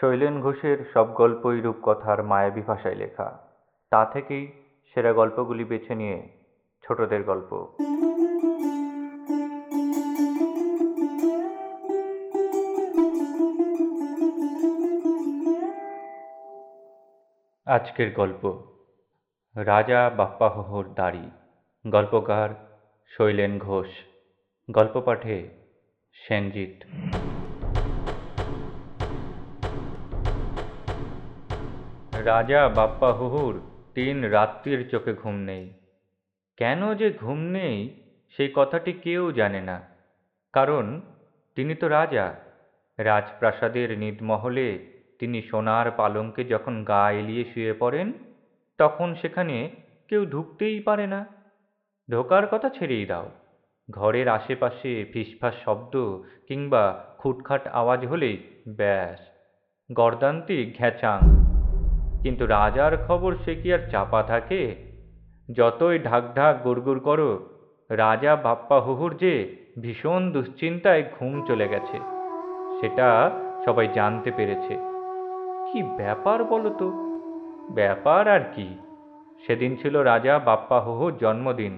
শৈলেন ঘোষের সব গল্পই রূপকথার মায়াবী ভাষায় লেখা। তা থেকেই সেরা গল্পগুলি বেছে নিয়ে ছোটদের গল্প। আজকের গল্প, রাজা বাপ্পাহর দাড়ি, গল্পকার শৈলেন ঘোষ গল্প পাঠে সেনজিৎ। রাজা বাপ্পাহুহুর তিন রাত্রির চোখে ঘুম নেই। কেন যে ঘুম নেই, সেই কথাটি কেউ জানে না। কারণ তিনি তো রাজা। রাজপ্রাসাদের নিদমহলে তিনি সোনার পালঙ্কে যখন গা এলিয়ে শুয়ে পড়েন, তখন সেখানে কেউ ঢুকতেই পারে না। ঢোকার কথা ছেড়েই দাও। ঘরের আশেপাশে ফিসফাস শব্দ কিংবা খুটখাট আওয়াজ হলেই ব্যাস। গর্দান্তিক ঘ্যাচাং। কিন্তু রাজার খবর সে কি আর চাপা থাকে? যতই ঢাক ঢাক গুড়গুড় করো, রাজা বাপ্পা হুহুর যে ভীষণ দুশ্চিন্তায় ঘুম চলে গেছে, সেটা সবাই জানতে পেরেছে। কি ব্যাপার বলো তো? ব্যাপার আর কি? সেদিন ছিল রাজা বাপ্পা হুহুর জন্মদিন।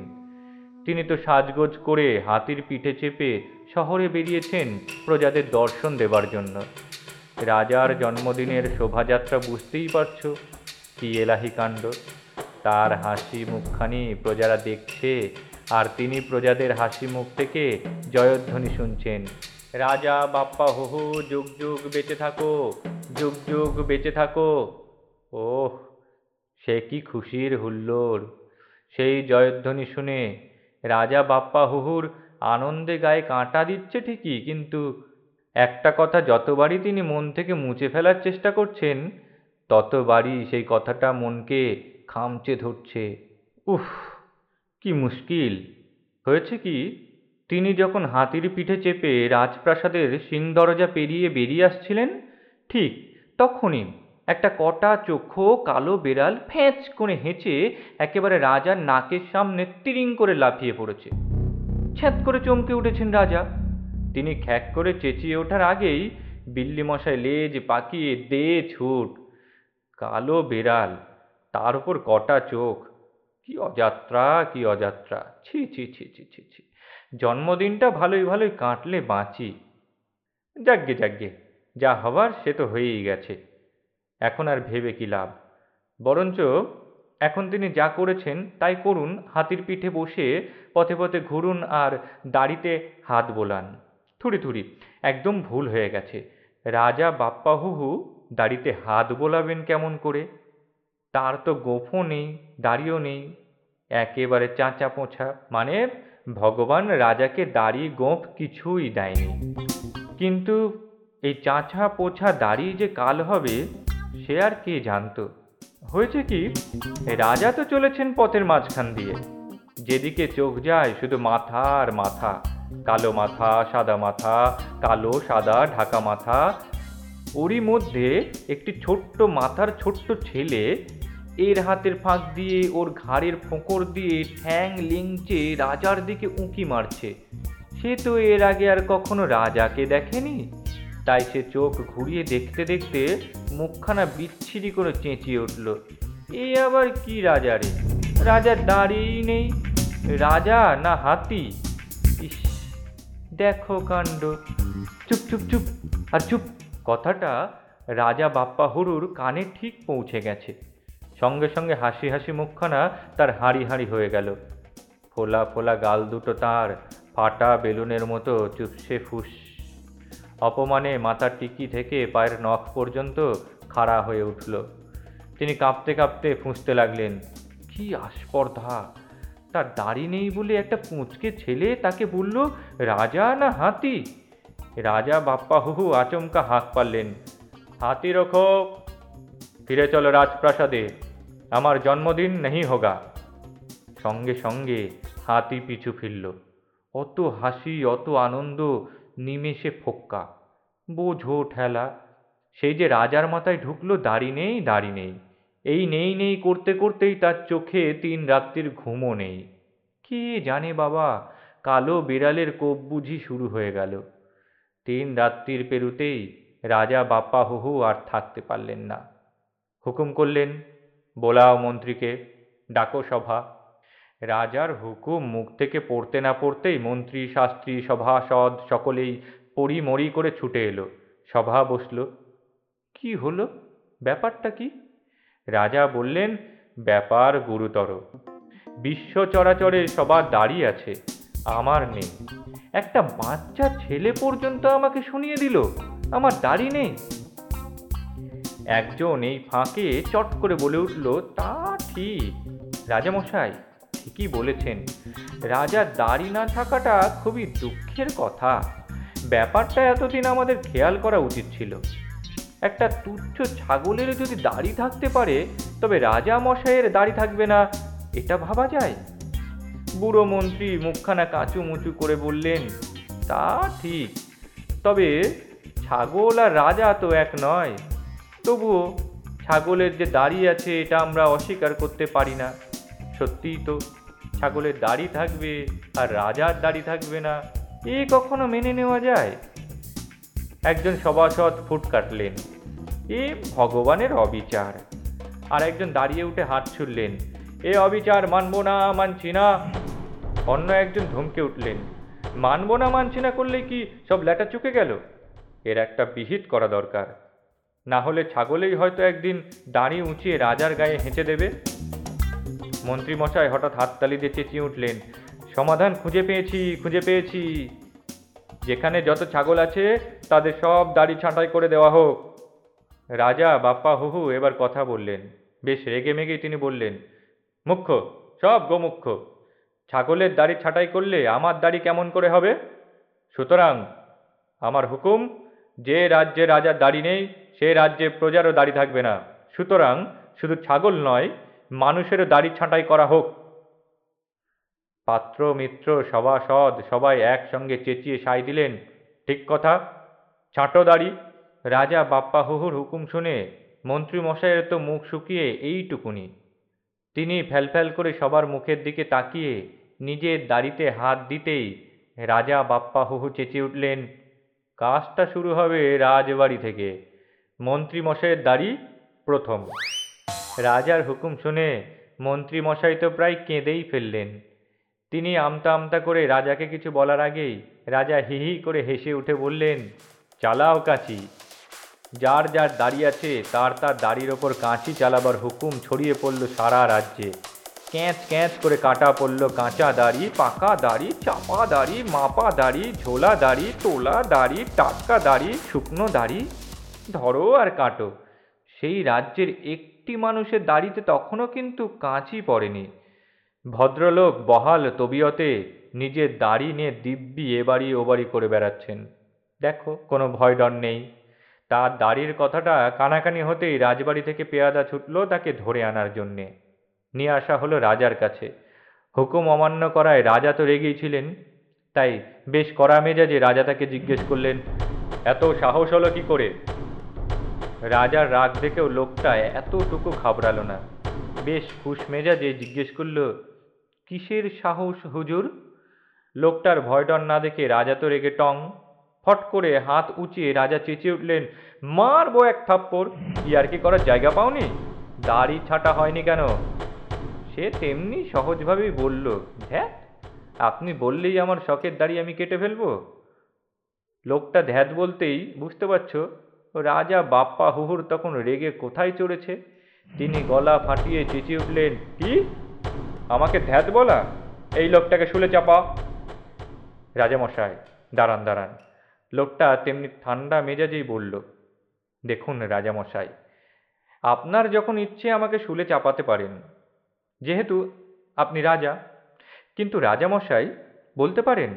তিনি তো সাজগোজ করে হাতির পিঠে চেপে শহরে বেরিয়েছেন প্রজাদের দর্শন দেবার জন্য। রাজার জন্মদিনের শোভাযাত্রা বুঝতেই পারছ, কি এলাহি কাণ্ড। তার হাসি মুখখানি প্রজারা দেখছে, আর তিনি প্রজাদের হাসি মুখ থেকে জয়ধ্বনি শুনছেন। রাজা, বাপ্পা হহু যুগ যুগ বেঁচে থাকো, যুগ যুগ বেঁচে থাকো। ওহ, সে কি খুশির হুল্লোড়। সেই জয়ধ্বনি শুনে রাজা, বাপ্পা হুহুর আনন্দে গায়ে কাঁটা দিচ্ছে ঠিকই, কিন্তু একটা কথা যতবারই তিনি মন থেকে মুছে ফেলার চেষ্টা করছেন, ততবারই সেই কথাটা মনকে খামচে ধরছে। উফ, কি মুশকিল। হয়েছে কি, তিনি যখন হাতির পিঠে চেপে রাজপ্রাসাদের সিং দরজা পেরিয়ে বেরিয়ে আসছিলেন, ঠিক তখনই একটা কটা চোখো কালো বেড়াল ফ্যাঁচ করে হেঁচে একেবারে রাজার নাকের সামনে তিরিং করে লাফিয়ে পড়েছে। ছ্যাঁত করে চমকে উঠেছেন রাজা। তিনি খ্যাক করে চেঁচিয়ে ওঠার আগেই বিল্লি মশাই লেজ পাকিয়ে দে ছুট। কালো বেড়াল, তার উপর কটা চোখ। কি অযাত্রা কি অযাত্রা। ছি ছি ছি ছি ছি ছি। জন্মদিনটা ভালোই ভালোই কাটলে বাঁচি। যাগ্গে যাগ্গে, যা হবার সে তো হয়েই গেছে। এখন আর ভেবে কি লাভ? বরঞ্চ এখন তিনি যা করেছেন তাই করুন, হাতির পিঠে বসে পথে পথে ঘুরুন আর দাড়িতে হাত বোলান। থুড়ি থুড়ি একদম ভুল হয়ে গেছে। রাজা বাপ্পাহুহু দাড়িতে হাত বোলাবেন কেমন করে? তার তো গোফও নেই, দাড়িও নেই। একেবারে চাঁচা পোঁছা মানে ভগবান রাজাকে দাড়ি, গোঁফ কিছুই দেয়নি। কিন্তু এই চাঁচা পোছা দাড়ি যে কাল হবে, সে আর কে জানতো? হয়েছে কি, রাজা তো চলেছেন পথের মাঝখান দিয়ে। যেদিকে চোখ যায় শুধু মাথা আর মাথা। কালো মাথা, সাদা মাথা, কালো, সাদা, ঢাকা মাথা। ওরই মধ্যে একটি ছোট্ট মাথার ছোট্ট ছেলে এর হাতের ফাঁক দিয়ে, ওর ঘাড়ের ফোঁকর দিয়ে ঠ্যাং লিংচে রাজার দিকে উঁকি মারছে। সে তো এর আগে আর কখনো রাজাকে দেখেনি। তাই সে চোখ ঘুরিয়ে দেখতে দেখতে মুখখানা বিচ্ছিরি করে চেঁচিয়ে উঠল, এ আবার কি রাজা রে? রাজার দাঁড়িয়েই নেই। রাজা না হাতি? ইস দেখো কাণ্ড। চুপ চুপ চুপ। আর চুপ। কথাটা রাজা বাপ্পা হরুর কানে ঠিক পৌঁছে গেছে। সঙ্গে সঙ্গে হাসি হাসি মুখখানা তার হাঁড়ি হাঁড়ি হয়ে গেল। ফোলা ফোলা গাল দুটো তার, ফাটা বেলুনের মতো চুপসে ফুস। অপমানে মাথার টিকি থেকে পায়ের নখ পর্যন্ত খাড়া হয়ে উঠল। তিনি কাঁপতে কাঁপতে ফুঁসতে লাগলেন, কি আস্পর্ধা! তার দাড়ি নেই বলে একটা পুঁচকে ছেলে তাকে বলল, রাজা না হাতি? রাজা বাপ্পা হুহু আচমকা হাঁক পারলেন। হাতি রখো, ফিরে চলো রাজপ্রাসাদে। আমার জন্মদিন নেই হোগা। সঙ্গে সঙ্গে হাতি পিছু ফিরল। অত হাসি, অত আনন্দ, নিমেষে ফোক্কা। বোঝো ঠেলা সেই যে রাজার মাথায় ঢুকলো, দাড়ি নেই দাড়ি নেই। এই নেই নেই করতে করতেই তার চোখে তিন রাত্রির ঘুমও নেই। কে জানে বাবা, কালো বিড়ালের কোপ বুঝি শুরু হয়ে গেল। তিন রাত্রির পেরুতেই রাজা বাপ্পা হুহু আর থাকতে পারলেন না। হুকুম করলেন, বোলাও মন্ত্রীকে, ডাকো সভা। রাজার হুকুম মুখ থেকে পড়তে না পড়তেই মন্ত্রী, শাস্ত্রী, সভাসদ সকলেই পড়ি মরি করে ছুটে এলো। সভা বসল। কি হলো? ব্যাপারটা কি? রাজা বললেন, ব্যাপার গুরুতর। বিশ্ব চরাচরে সবার দাড়ি আছে, আমার নেই। একটা বাচ্চা ছেলে পর্যন্ত আমাকে শুনিয়ে দিল, আমার দাড়ি নেই। একজন এই ফাঁকে চট করে বলে উঠল, তা ঠিক। রাজামশাই, ঠিকই বলেছেন। রাজার দাড়ি না থাকাটা খুবই দুঃখের কথা। ব্যাপারটা এতদিন আমাদের খেয়াল করা উচিত ছিল। একটা তুচ্ছ ছাগলের যদি দাড়ি থাকতে পারে, তবে রাজা মশাইয়ের দাড়ি থাকবে না, এটা ভাবা যায়? বুড়ো মন্ত্রী মুখখানা কাঁচু মুচু করে বললেন, তা ঠিক, তবে ছাগল আর রাজা তো এক নয়। তবুও ছাগলের যে দাড়ি আছে, এটা আমরা অস্বীকার করতে পারি না। সত্যিই তো, ছাগলের দাড়ি থাকবে আর রাজার দাড়ি থাকবে না, এ কখনো মেনে নেওয়া যায়? একজন সভাসদ ফুট কাটলেন। এ ভগবানের অবিচার। আর একজন দাঁড়িয়ে উঠে হাত ছুড়লেন। এ অবিচার মানব না, মানছি না। অন্য একজন ধমকে উঠলেন। মানব না, মানছি না করলে কি সব ল্যাটা চুকে গেল? এর একটা বিহিত করা দরকার। না হলে ছাগলেই হয়তো একদিন দাঁড়ি উঁচিয়ে রাজার গায়ে হেঁচে দেবে। মন্ত্রীমশাই হঠাৎ হাততালি দিয়ে চেঁচিয়ে উঠলেন। সমাধান খুঁজে পেয়েছি খুঁজে পেয়েছি। যেখানে যত ছাগল আছে, তাদের সব দাড়ি ছাঁটাই করে দেওয়া হোক। রাজা, বাপ্পা, হুহু এবার কথা বললেন। বেশ রেগে মেগেই তিনি বললেন, মুখ্য, সব গোমুখ্য। ছাগলের দাড়ি ছাঁটাই করলে আমার দাড়ি কেমন করে হবে? সুতরাং আমার হুকুম, যে রাজ্যে রাজার দাড়ি নেই, সে রাজ্যে প্রজারও দাড়ি থাকবে না। সুতরাং শুধু ছাগল নয়, মানুষেরও দাড়ি ছাঁটাই করা হোক। পাত্র, মিত্র সভাসদ সবাই একসঙ্গে চেঁচিয়ে সাই দিলেন, ঠিক কথা? ছাঁটো দাড়ি, রাজা বাপ্পা হুহুর হুকুম শুনে মন্ত্রীমশাইয়ের তো মুখ শুকিয়ে এইটুকুনি। তিনি ফ্যালফ্যাল করে সবার মুখের দিকে তাকিয়ে নিজের দাড়িতে হাত দিতেই রাজা বাপ্পা হুহু চেঁচিয়ে উঠলেন, কাজটা শুরু হবে রাজবাড়ি থেকে। মন্ত্রীমশাইয়ের দাড়ি প্রথম। রাজার হুকুম শুনে মন্ত্রীমশাই তো প্রায় কেঁদেই ফেললেন। তিনি আমতা আমতা করে রাজাকে কিছু বলার আগেই রাজা হি হি করে হেসে উঠে বললেন, চালাও কাঁচি। যার যার দাড়ি আছে, তার তার দাড়ির ওপর কাঁচি চালাবার হুকুম ছড়িয়ে পড়ল সারা রাজ্যে। ক্যাঁচ ক্যাঁচ করে কাটা পড়ল কাঁচা দাড়ি, পাকা দাড়ি, চাপা দাড়ি, মাপা দাড়ি, ঝোলা দাড়ি, তোলা দাড়ি, টাটকা দাড়ি, শুকনো দাড়ি। ধরো আর কাটো। সেই রাজ্যের একটি মানুষের দাড়িতে তখনও কিন্তু কাঁচি পড়েনি। ভদ্রলোক বহাল তবিয়তে নিজের দাড়ি নিয়ে দিব্যি এ বাড়ি ও বাড়ি করে বেড়াচ্ছেন। দেখো, কোনো ভয় ডর নেই। তার দাড়ির কথাটা কানাকানি হতেই রাজবাড়ি থেকে পেয়াদা ছুটল তাকে ধরে আনার জন্যে। নিয়ে আসা হলো রাজার কাছে। হুকুম অমান্য করায় রাজা তো রেগেই ছিলেন। তাই বেশ কড়া মেজাজে রাজা তাকে জিজ্ঞেস করলেন, এত সাহস হলো কি করে? রাজার রাগ দেখেও লোকটা এতটুকু ঘাবড়ালো না। বেশ খুশ মেজাজে জিজ্ঞেস করল কিসের সাহস হুজুর? লোকটার ভয় ডর না দেখে রাজা তো রেগে টং। ফট করে হাত উঁচিয়ে রাজা চেঁচিয়ে উঠলেন, মারবো এক থাপ্পড়। ইয়ার্কি করার জায়গা পাওনি? দাড়ি ছাটা হয়নি কেন? সে তেমনি সহজভাবেই বলল হ্যাঁ আপনি বললেই আমার শখের দাড়ি আমি কেটে ফেলব। লোকটা ধ্যাত বলতেই বুঝতে পারছ, রাজা বাপ্পা হুহুর তখন রেগে কোথায় চড়েছে। তিনি গলা ফাটিয়ে চেঁচিয়ে উঠলেন, কি? আমাকে ধ্যাত বলা? এই লোকটাকে শুলে চাপা রাজামশাই, দাঁড়ান দাঁড়ান। লোকটা তেমনি ঠান্ডা মেজাজেই বলল, দেখুন রাজামশাই, আপনার যখন ইচ্ছে আমাকে শুলে চাপাতে পারেন, যেহেতু আপনি রাজা, কিন্তু রাজামশাই বলতে পারেন,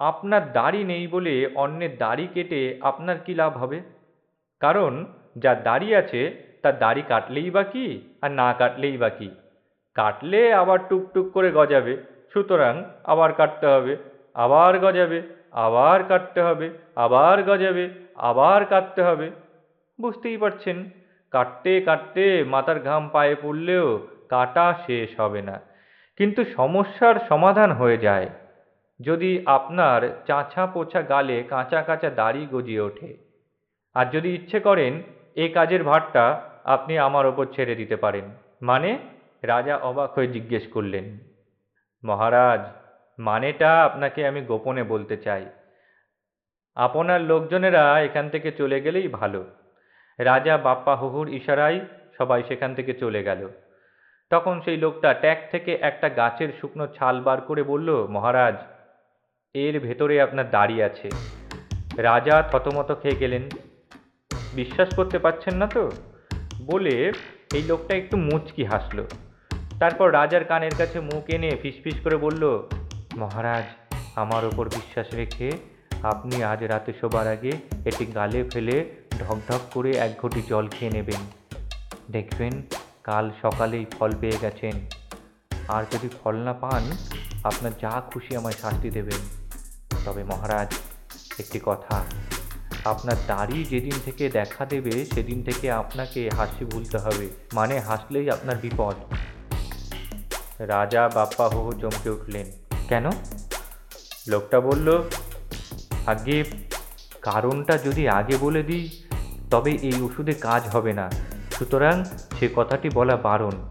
আপনার দাড়ি নেই বলে অন্যের দাড়ি কেটে আপনার কি লাভ হবে? কারণ যা দাড়ি আছে, তার দাড়ি কাটলেই বা কি, আর না কাটলেই বা কি? কাটলে আবার টুকটুক করে গজাবে, সুতরাং আবার কাটতে হবে, আবার গজাবে, আবার কাটতে হবে, আবার গজাবে, আবার কাটতে হবে। বুঝতেই পারছেন? কাটতে কাটতে মাথার ঘাম পায়ে পড়লেও কাটা শেষ হবে না। কিন্তু সমস্যার সমাধান হয়ে যায় যদি আপনার চাঁচা পোছা গালে কাঁচা কাঁচা দাড়ি গজিয়ে ওঠে। আর যদি ইচ্ছে করেন এ কাজের ভারটা আপনি আমার ওপর ছেড়ে দিতে পারেন। মানে রাজা অবাক হয়ে জিজ্ঞেস করলেন, মহারাজ, মানেটা আপনাকে আমি গোপনে বলতে চাই। আপনার লোকজনেরা এখান থেকে চলে গেলেই ভালো। রাজা বাপ্পা হুহুর ইশারায় সবাই সেখান থেকে চলে গেল। তখন সেই লোকটা ট্যাগ থেকে একটা গাছের শুকনো ছাল বার করে বলল, মহারাজ, এর ভেতরে আপনার দাড়ি আছে। রাজা থতমত খেয়ে গেলেন। বিশ্বাস করতে পারছেন না তো? বলে এই লোকটা একটু মুচকি হাসলো। তারপর রাজার কানের কাছে মুখ এনে ফিসফিস করে বলল, মহারাজ, আমার ওপর বিশ্বাস রেখে আপনি আজ রাতে শোবার আগে এটি গালে ফেলে ঢকঢক করে এক ঘটি জল খেয়ে নেবেন। দেখবেন কাল সকালেই ফল পেয়ে গেছেন। আর যদি ফল না পান, আপনার যা খুশি আমায় শাস্তি দেবেন। তবে মহারাজ, একটি কথা, আপনার দাড়ি যেদিন থেকে দেখা দেবে, সেদিন থেকে আপনাকে হাসি ভুলতে হবে। মানে হাসলেই আপনার বিপদ। রাজা বাপ্পা হু চমকে উঠলেন। কেন? লোকটা বলল, আগে কারণটা যদি আগে বলে দিই তবে এই ওষুধে কাজ হবে না। সুতরাং সে কথাটি বলা বারণ।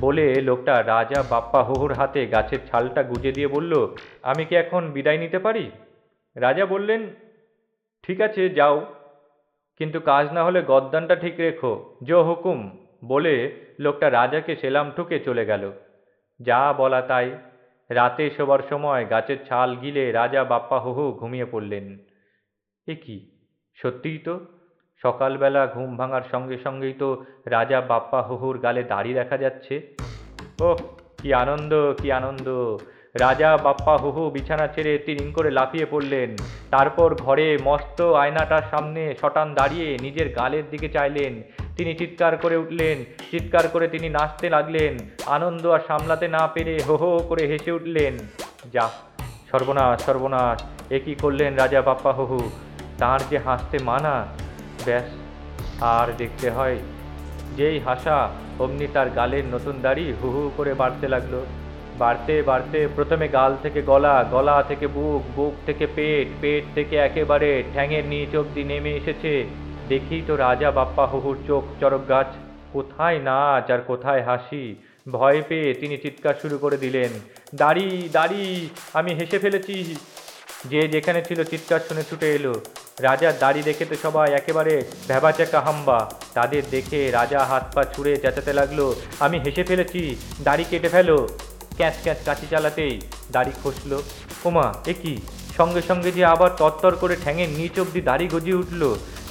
বলে লোকটা রাজা বাপ্পা হোহর হাতে গাছের ছালটা গুজে দিয়ে বলল, আমি কি এখন বিদায় নিতে পারি? রাজা বললেন, ঠিক আছে, যাও। কিন্তু কাজ না হলে গদ্দানটা ঠিক রেখো। জো হুকুম। বলে লোকটা রাজাকে সেলাম ঠুকে চলে গেল। যা বলা তাই। রাতে শোবার সময় গাছের ছাল গিলে রাজা বাপ্পা হুহু ঘুমিয়ে পড়লেন। এ কি? সত্যিই তো? সকালবেলা ঘুম ভাঙার সঙ্গে সঙ্গেই তো রাজা বাপ্পা হুহুর গালে দাড়ি দেখা যাচ্ছে। ওহ, কি আনন্দ কি আনন্দ। রাজা বাপ্পা হুহু বিছানা ছেড়ে তিরিং করে লাফিয়ে পড়লেন। তারপর ঘরে মস্ত আয়নাটার সামনে শটান দাঁড়িয়ে নিজের গালের দিকে চাইলেন। তিনি চিৎকার করে উঠলেন, চিৎকার করে তিনি নাচতে লাগলেন, আনন্দ আর সামলাতে না পেরে হো হো করে হেসে উঠলেন। যা, সর্বনাশ সর্বনাশ, এ কি করলেন রাজা বাপ্পা হুহু তাঁর যে হাসতে মানা, ব্যাস, আর দেখতে হয়, যেই হাসা, অমনি তার গালের নতুন দাড়ি হু হু করে বাড়তে লাগল। বাড়তে বাড়তে প্রথমে গাল থেকে গলা গলা থেকে বুক বুক থেকে পেট পেট থেকে একেবারে ঠ্যাঙের নিচ অব্দি নেমে এসেছে। দেখি তো রাজা বাপ্পা হুহুর চোখ চরক গাছ। কোথায় নাচ আর কোথায় হাসি? ভয় পেয়ে তিনি চিৎকার শুরু করে দিলেন, দাড়ি দাড়ি, আমি হেসে ফেলেছি। যে যেখানে ছিল চিৎকার শুনে ছুটে এলো। রাজার দাড়ি দেখে তো সবাই একেবারে ভ্যাবাচাকা হাম্বা। তাদের দেখে রাজা হাত পা ছুঁড়ে চেঁচাতে লাগল, আমি হেসে ফেলেছি, দাড়ি কেটে ফেলো। ক্যাঁচ ক্যাঁচ কাঁচি চালাতেই দাড়ি খসলো। ওমা, এ কি? সঙ্গে সঙ্গে যে আবার তরতর করে ঠ্যাঙের নিচ অব্দি দাড়ি গজিয়ে উঠল।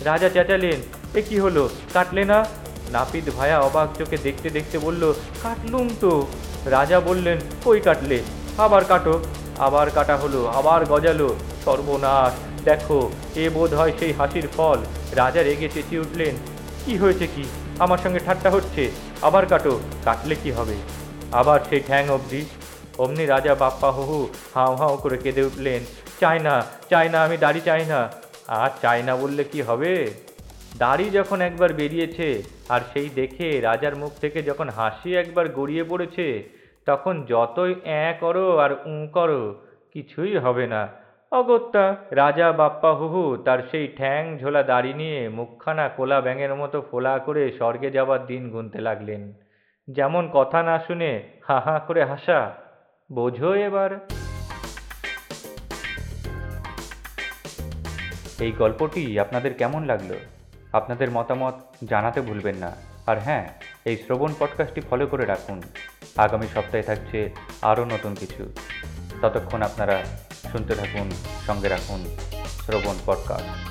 রাজা চেঁচালেন এ কি হলো? কাটলে না? নাপিত ভায়া অবাক চোখে দেখতে দেখতে বলল, কাটলুম তো। রাজা বললেন, কই কাটলে? আবার কাটো। আবার কাটা হলো, আবার গজালো, সর্বনাশ, দেখো, এ বোধ হয় সেই হাসির ফল। রাজা রেগে চেঁচিয়ে উঠলেন, কি হয়েছে কি? আমার সঙ্গে ঠাট্টা হচ্ছে, আবার কাটো, কাটলে কি হবে? আবার সেই ঠ্যাং অবধি। অমনি রাজা বাপ্পা হহু হাও হাও করে কেঁদে উঠলেন, চাই না চাই না, আমি দাড়ি চাই না। আর চাই না বললে কি হবে? দাড়ি যখন একবার বেরিয়েছে আর সেই দেখে রাজার মুখ থেকে যখন হাসি একবার গড়িয়ে পড়েছে, তখন যতই অ্যাঁ করো আর উঁ করো, কিছুই হবে না। অগত্যা রাজা বাপ্পা হুহু তার সেই ঠ্যাং ঝোলা দাড়ি নিয়ে মুখখানা কোলা ব্যাঙের মতো ফোলা করে স্বর্গে যাবার দিন গুনতে লাগলেন। যেমন কথা না শুনে হা হা করে হাসা। বোঝো এবার। এই গল্পটি আপনাদের কেমন লাগল? আপনাদের মতামত জানাতে ভুলবেন না। আর হ্যাঁ এই শ্রবণ পডকাস্টটি ফলো করে রাখুন। আগামী সপ্তাহে থাকছে আরও নতুন কিছু। ততক্ষণ আপনারা শুনতে থাকুন, সঙ্গে রাখুন শ্রবণ পডকাস্ট।